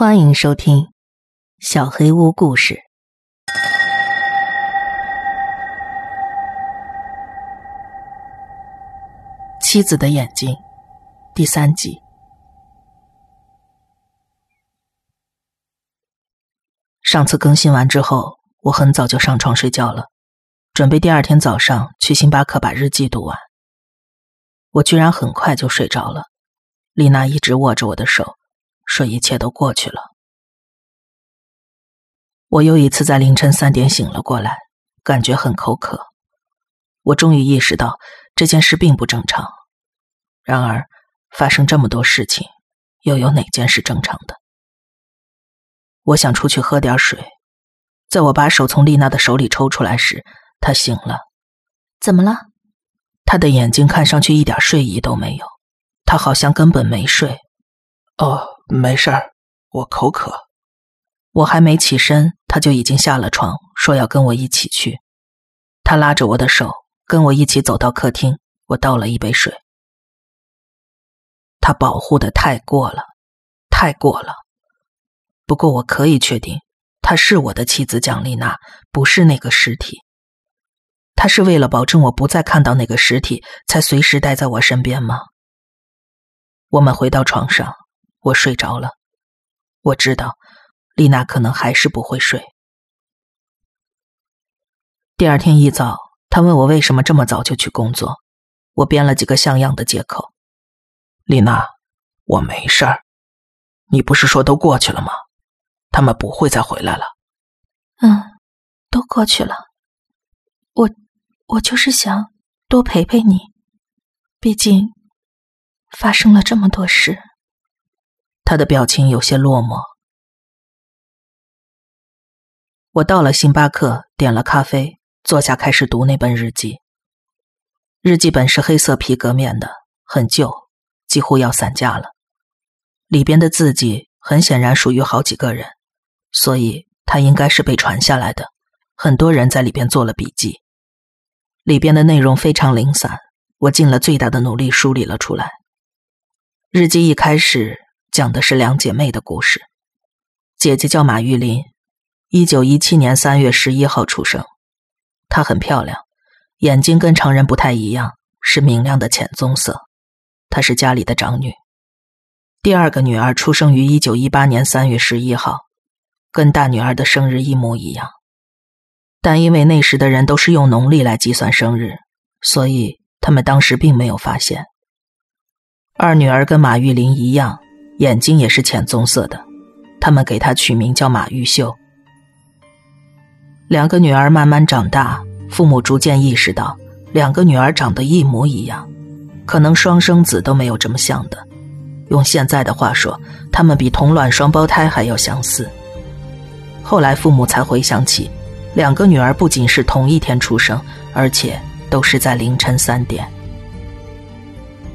欢迎收听《小黑屋故事》。妻子的眼睛，第三集。上次更新完之后，我很早就上床睡觉了，准备第二天早上去星巴克把日记读完。我居然很快就睡着了。丽娜一直握着我的手，说一切都过去了。我又一次在凌晨三点醒了过来，感觉很口渴。我终于意识到这件事并不正常。然而，发生这么多事情，又有哪件是正常的？我想出去喝点水。在我把手从丽娜的手里抽出来时，她醒了。怎么了？她的眼睛看上去一点睡意都没有，她好像根本没睡。哦，没事儿，我口渴。我还没起身，他就已经下了床，说要跟我一起去。他拉着我的手，跟我一起走到客厅。我倒了一杯水。他保护的太过了，太过了。不过我可以确定，她是我的妻子蒋丽娜，不是那个尸体。他是为了保证我不再看到那个尸体，才随时待在我身边吗？我们回到床上，我睡着了。我知道，丽娜可能还是不会睡。第二天一早，她问我为什么这么早就去工作，我编了几个像样的借口。丽娜，我没事儿。你不是说都过去了吗？他们不会再回来了。嗯，都过去了。我，我就是想多陪陪你。毕竟发生了这么多事。他的表情有些落寞。我到了星巴克，点了咖啡，坐下开始读那本日记。日记本是黑色皮革面的，很旧，几乎要散架了。里边的字迹很显然属于好几个人，所以它应该是被传下来的。很多人在里边做了笔记。里边的内容非常零散，我尽了最大的努力梳理了出来。日记一开始讲的是两姐妹的故事。姐姐叫马玉林，一九一七年三月十一号出生。她很漂亮，眼睛跟常人不太一样，是明亮的浅棕色。她是家里的长女。第二个女儿出生于一九一八年三月十一号，跟大女儿的生日一模一样。但因为那时的人都是用农历来计算生日，所以他们当时并没有发现。二女儿跟马玉玲一样，眼睛也是浅棕色的，他们给她取名叫马玉秀。两个女儿慢慢长大，父母逐渐意识到两个女儿长得一模一样，可能双生子都没有这么像的。用现在的话说，他们比同卵双胞胎还要相似。后来父母才回想起。两个女儿不仅是同一天出生，而且都是在凌晨三点。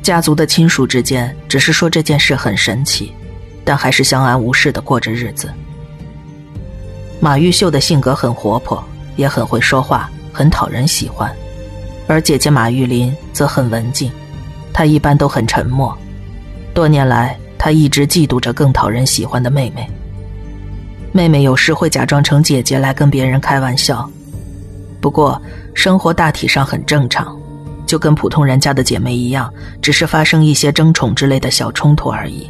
家族的亲属之间只是说这件事很神奇，但还是相安无事的过着日子。马玉秀的性格很活泼，也很会说话，很讨人喜欢；而姐姐马玉林则很文静，她一般都很沉默。多年来，她一直嫉妒着更讨人喜欢的妹妹。妹妹有时会假装成姐姐来跟别人开玩笑，不过生活大体上很正常，就跟普通人家的姐妹一样，只是发生一些争宠之类的小冲突而已。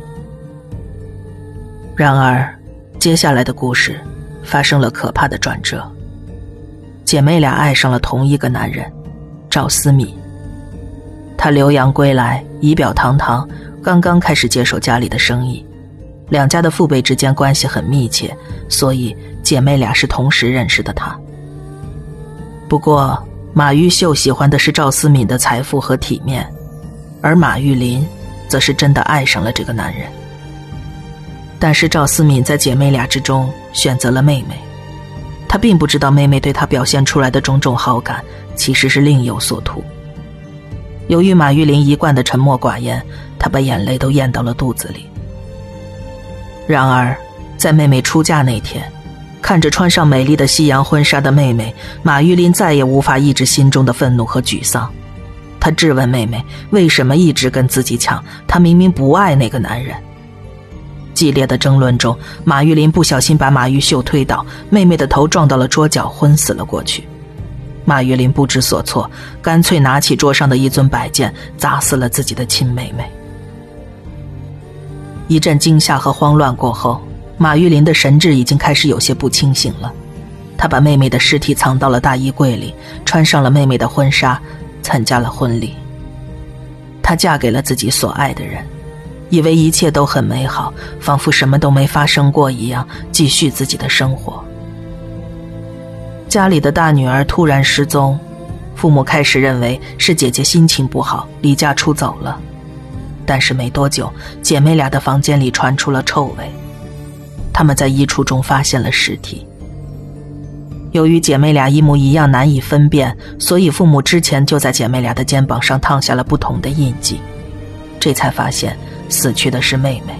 然而，接下来的故事发生了可怕的转折，姐妹俩爱上了同一个男人，赵思敏。他留洋归来，仪表堂堂，刚刚开始接手家里的生意。两家的父辈之间关系很密切，所以姐妹俩是同时认识的。他不过马玉秀喜欢的是赵思敏的财富和体面，而马玉林则是真的爱上了这个男人。但是赵思敏在姐妹俩之中选择了妹妹，她并不知道妹妹对她表现出来的种种好感其实是另有所图。由于马玉林一贯的沉默寡言，她把眼泪都咽到了肚子里。然而，在妹妹出嫁那天，看着穿上美丽的西洋婚纱的妹妹，马玉林再也无法抑制心中的愤怒和沮丧。他质问妹妹：“为什么一直跟自己抢？她明明不爱那个男人。”激烈的争论中，马玉林不小心把马玉秀推倒，妹妹的头撞到了桌角，昏死了过去。马玉林不知所措，干脆拿起桌上的一尊摆件，砸死了自己的亲妹妹。一阵惊吓和慌乱过后，马玉林的神志已经开始有些不清醒了。他把妹妹的尸体藏到了大衣柜里，穿上了妹妹的婚纱，参加了婚礼。她嫁给了自己所爱的人，以为一切都很美好，仿佛什么都没发生过一样，继续自己的生活。家里的大女儿突然失踪，父母开始认为是姐姐心情不好离家出走了，但是没多久，姐妹俩的房间里传出了臭味，他们在衣橱中发现了尸体。由于姐妹俩一模一样难以分辨，所以父母之前就在姐妹俩的肩膀上烫下了不同的印记，这才发现死去的是妹妹。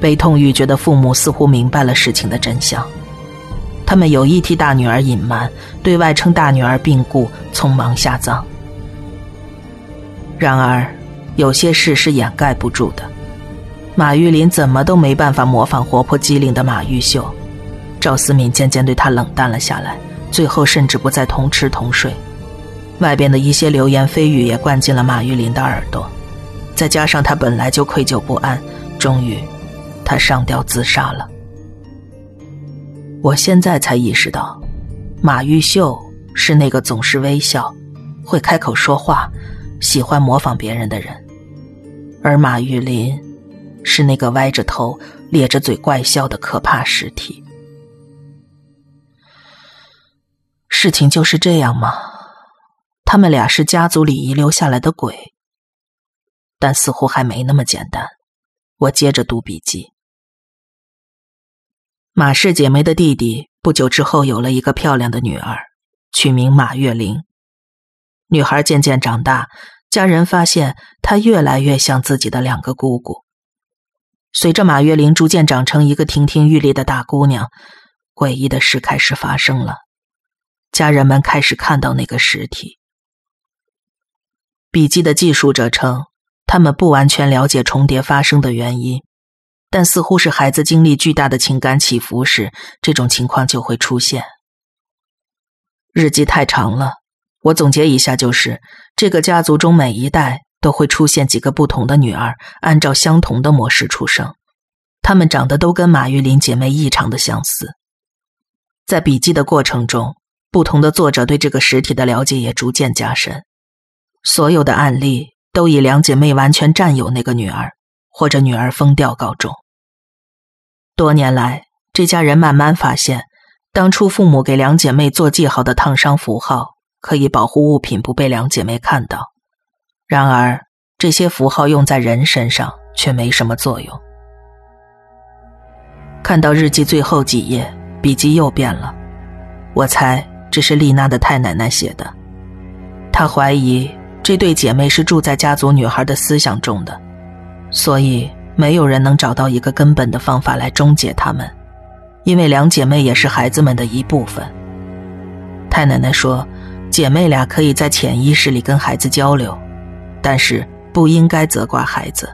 悲痛欲绝的父母似乎明白了事情的真相。他们有意替大女儿隐瞒，对外称大女儿病故，匆忙下葬。然而，有些事是掩盖不住的。马玉林怎么都没办法模仿活泼机灵的马玉秀，赵思敏渐渐对他冷淡了下来，最后甚至不再同吃同睡。外边的一些流言蜚语也灌进了马玉林的耳朵，再加上他本来就愧疚不安，终于，他上吊自杀了。我现在才意识到，马玉秀是那个总是微笑、会开口说话、喜欢模仿别人的人，而马玉林是那个歪着头、咧着嘴怪笑的可怕尸体。事情就是这样吗？他们俩是家族里遗留下来的鬼，但似乎还没那么简单。我接着读笔记。马氏姐妹的弟弟不久之后有了一个漂亮的女儿，取名马月玲。女孩渐渐长大，家人发现她越来越像自己的两个姑姑。随着马月玲逐渐长成一个亭亭玉立的大姑娘，诡异的事开始发生了。家人们开始看到那个尸体。笔记的记述者称，他们不完全了解重叠发生的原因。但似乎是孩子经历巨大的情感起伏时，这种情况就会出现。日记太长了，我总结一下就是：这个家族中每一代都会出现几个不同的女儿，按照相同的模式出生，她们长得都跟马玉林姐妹异常的相似。在笔记的过程中，不同的作者对这个实体的了解也逐渐加深。所有的案例都以两姐妹完全占有那个女儿。或者女儿疯掉告终。多年来，这家人慢慢发现，当初父母给两姐妹做记号的烫伤符号，可以保护物品不被两姐妹看到。然而，这些符号用在人身上却没什么作用。看到日记最后几页，笔记又变了。我猜这是丽娜的太奶奶写的。她怀疑这对姐妹是住在家族女孩的思想中的。所以，没有人能找到一个根本的方法来终结她们，因为两姐妹也是孩子们的一部分。太奶奶说，姐妹俩可以在潜意识里跟孩子交流，但是不应该责怪孩子。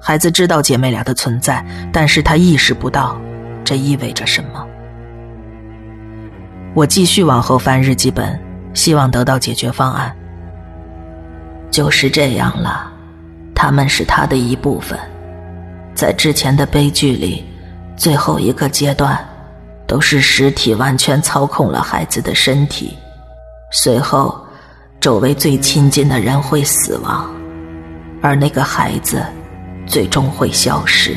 孩子知道姐妹俩的存在，但是他意识不到这意味着什么。我继续往后翻日记本，希望得到解决方案。就是这样了。他们是他的一部分，在之前的悲剧里，最后一个阶段，都是尸体完全操控了孩子的身体，随后，周围最亲近的人会死亡，而那个孩子，最终会消失。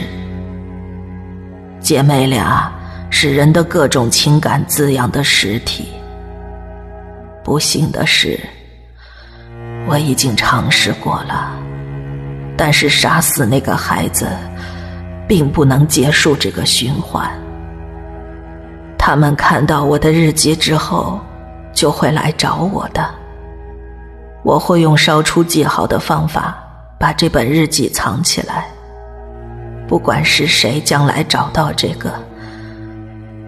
姐妹俩是人的各种情感滋养的实体。不幸的是，我已经尝试过了。但是杀死那个孩子，并不能结束这个循环。他们看到我的日记之后，就会来找我的。我会用烧出记号的方法把这本日记藏起来。不管是谁将来找到这个，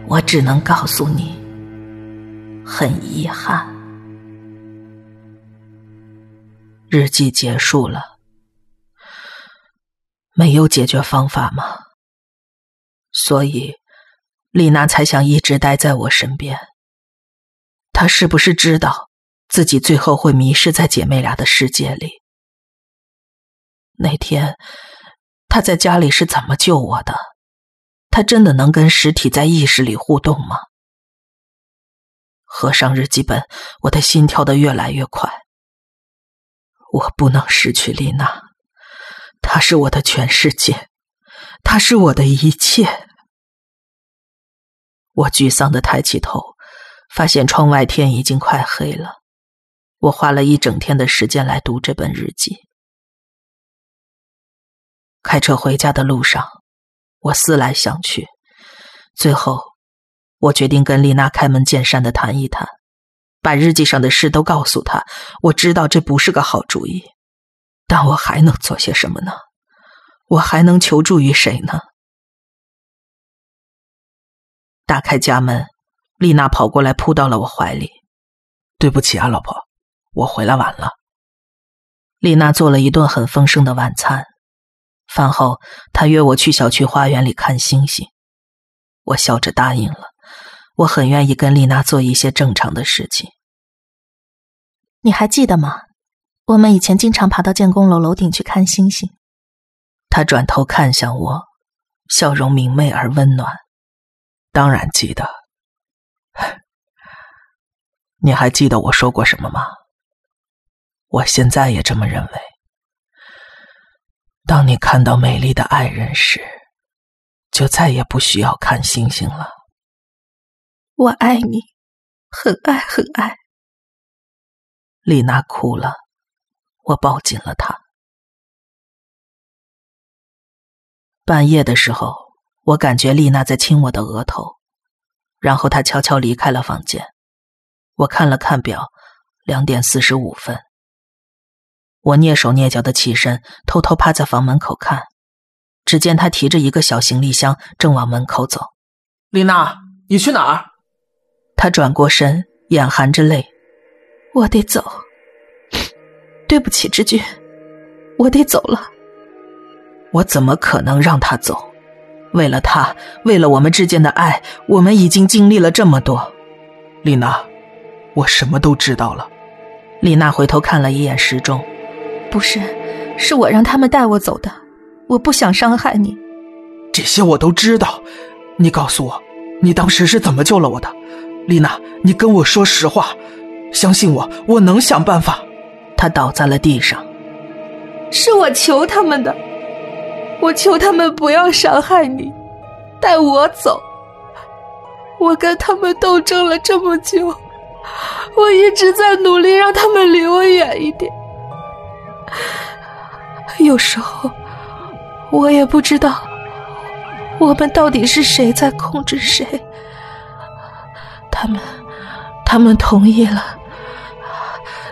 我只能告诉你，很遗憾。日记结束了。没有解决方法吗？所以，丽娜才想一直待在我身边。她是不是知道自己最后会迷失在姐妹俩的世界里？那天，他在家里是怎么救我的？他真的能跟实体在意识里互动吗？合上日记本，我的心跳的越来越快。我不能失去丽娜，她是我的全世界，她是我的一切。我沮丧的抬起头，发现窗外天已经快黑了。我花了一整天的时间来读这本日记。开车回家的路上，我思来想去，最后。我决定跟丽娜开门见山的谈一谈，把日记上的事都告诉她。我知道这不是个好主意，但我还能做些什么呢？我还能求助于谁呢？打开家门，丽娜跑过来扑到了我怀里。对不起啊，老婆，我回来晚了。丽娜做了一顿很丰盛的晚餐，饭后她约我去小区花园里看星星，我笑着答应了。我很愿意跟丽娜做一些正常的事情。你还记得吗？我们以前经常爬到建工楼楼顶去看星星。他转头看向我，笑容明媚而温暖。当然记得。你还记得我说过什么吗？我现在也这么认为。当你看到美丽的爱人时，就再也不需要看星星了。我爱你，很爱很爱。丽娜哭了，我抱紧了她。半夜的时候，我感觉丽娜在亲我的额头，然后她悄悄离开了房间。我看了看表，两点四十五分。我蹑手蹑脚的起身，偷偷趴在房门口看，只见他提着一个小行李箱，正往门口走。丽娜，你去哪儿？他转过身，眼含着泪：“我得走，对不起，志军，我得走了。我怎么可能让他走？为了他，为了我们之间的爱，我们已经经历了这么多。”丽娜，我什么都知道了。丽娜回头看了一眼时钟：“不是，是我让他们带我走的，我不想伤害你。这些我都知道。你告诉我，你当时是怎么救了我的？”丽娜，你跟我说实话，相信我，我能想办法。他倒在了地上。是我求他们的，我求他们不要伤害你，带我走。我跟他们斗争了这么久，我一直在努力让他们离我远一点。有时候，我也不知道，我们到底是谁在控制谁。他们，他们同意了。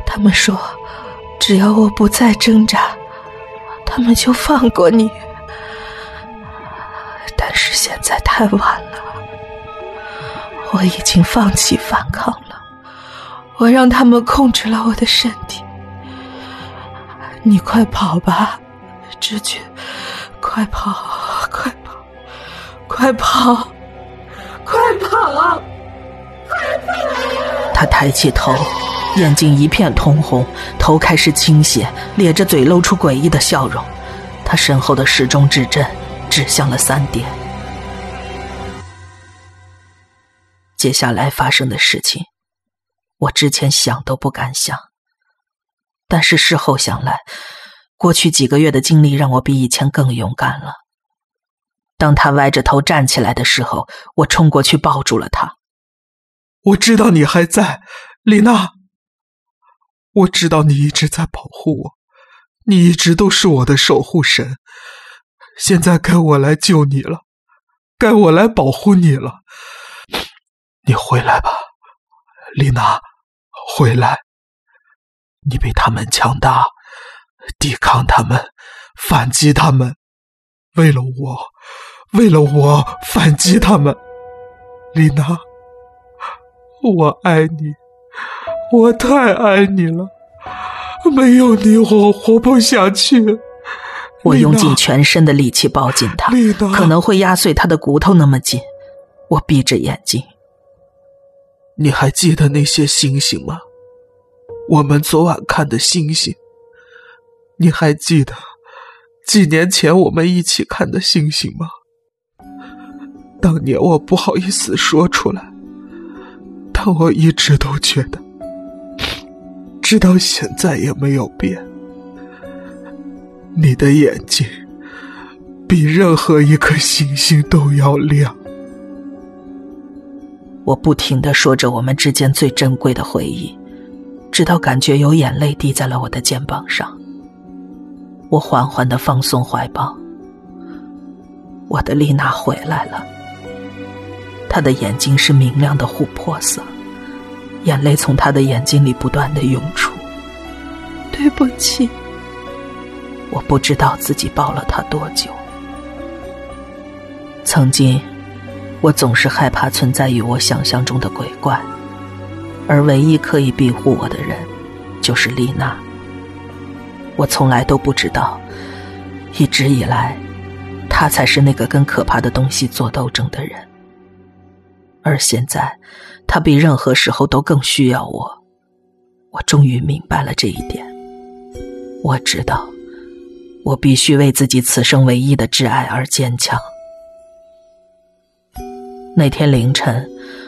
他们说，只要我不再挣扎，他们就放过你。但是现在太晚了，我已经放弃反抗了。我让他们控制了我的身体。你快跑吧，志军，快跑，快跑，快跑，快跑！他抬起头，眼睛一片通红，头开始倾斜，咧着嘴露出诡异的笑容。他身后的时钟指针指向了三点。接下来发生的事情，我之前想都不敢想。但是事后想来，过去几个月的经历让我比以前更勇敢了。当他歪着头站起来的时候，我冲过去抱住了他。我知道你还在，丽娜。我知道你一直在保护我，你一直都是我的守护神。现在该我来救你了，该我来保护你了。你回来吧，丽娜，回来。你比他们强大，抵抗他们，反击他们。为了我，为了我反击他们，丽娜。我爱你，我太爱你了，没有你我活不下去。我用尽全身的力气抱紧他，可能会压碎他的骨头，那么紧。我闭着眼睛。你还记得那些星星吗？我们昨晚看的星星。你还记得几年前我们一起看的星星吗？当年我不好意思说出来，但我一直都觉得，直到现在也没有变。你的眼睛比任何一颗星星都要亮。我不停的说着我们之间最珍贵的回忆，直到感觉有眼泪滴在了我的肩膀上。我缓缓的放松怀抱，我的丽娜回来了。她的眼睛是明亮的琥珀色，眼泪从她的眼睛里不断的涌出。对不起，我不知道自己抱了她多久。曾经，我总是害怕存在于我想象中的鬼怪，而唯一可以庇护我的人，就是丽娜。我从来都不知道，一直以来，他才是那个跟可怕的东西做斗争的人。而现在，他比任何时候都更需要我。我终于明白了这一点。我知道，我必须为自己此生唯一的挚爱而坚强。那天凌晨，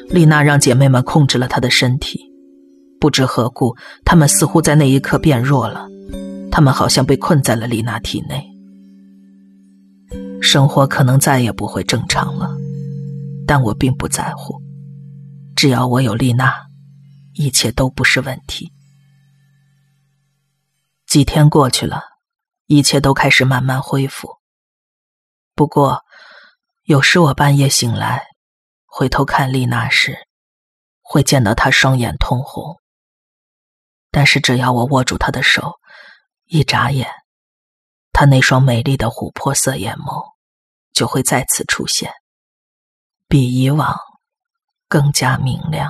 丽娜让姐妹们控制了她的身体，不知何故，她们似乎在那一刻变弱了。她们好像被困在了丽娜体内，生活可能再也不会正常了，但我并不在乎，只要我有丽娜，一切都不是问题。几天过去了，一切都开始慢慢恢复。不过，有时我半夜醒来，回头看丽娜时，会见到她双眼通红。但是只要我握住她的手，一眨眼，她那双美丽的琥珀色眼眸就会再次出现，比以往更加明亮。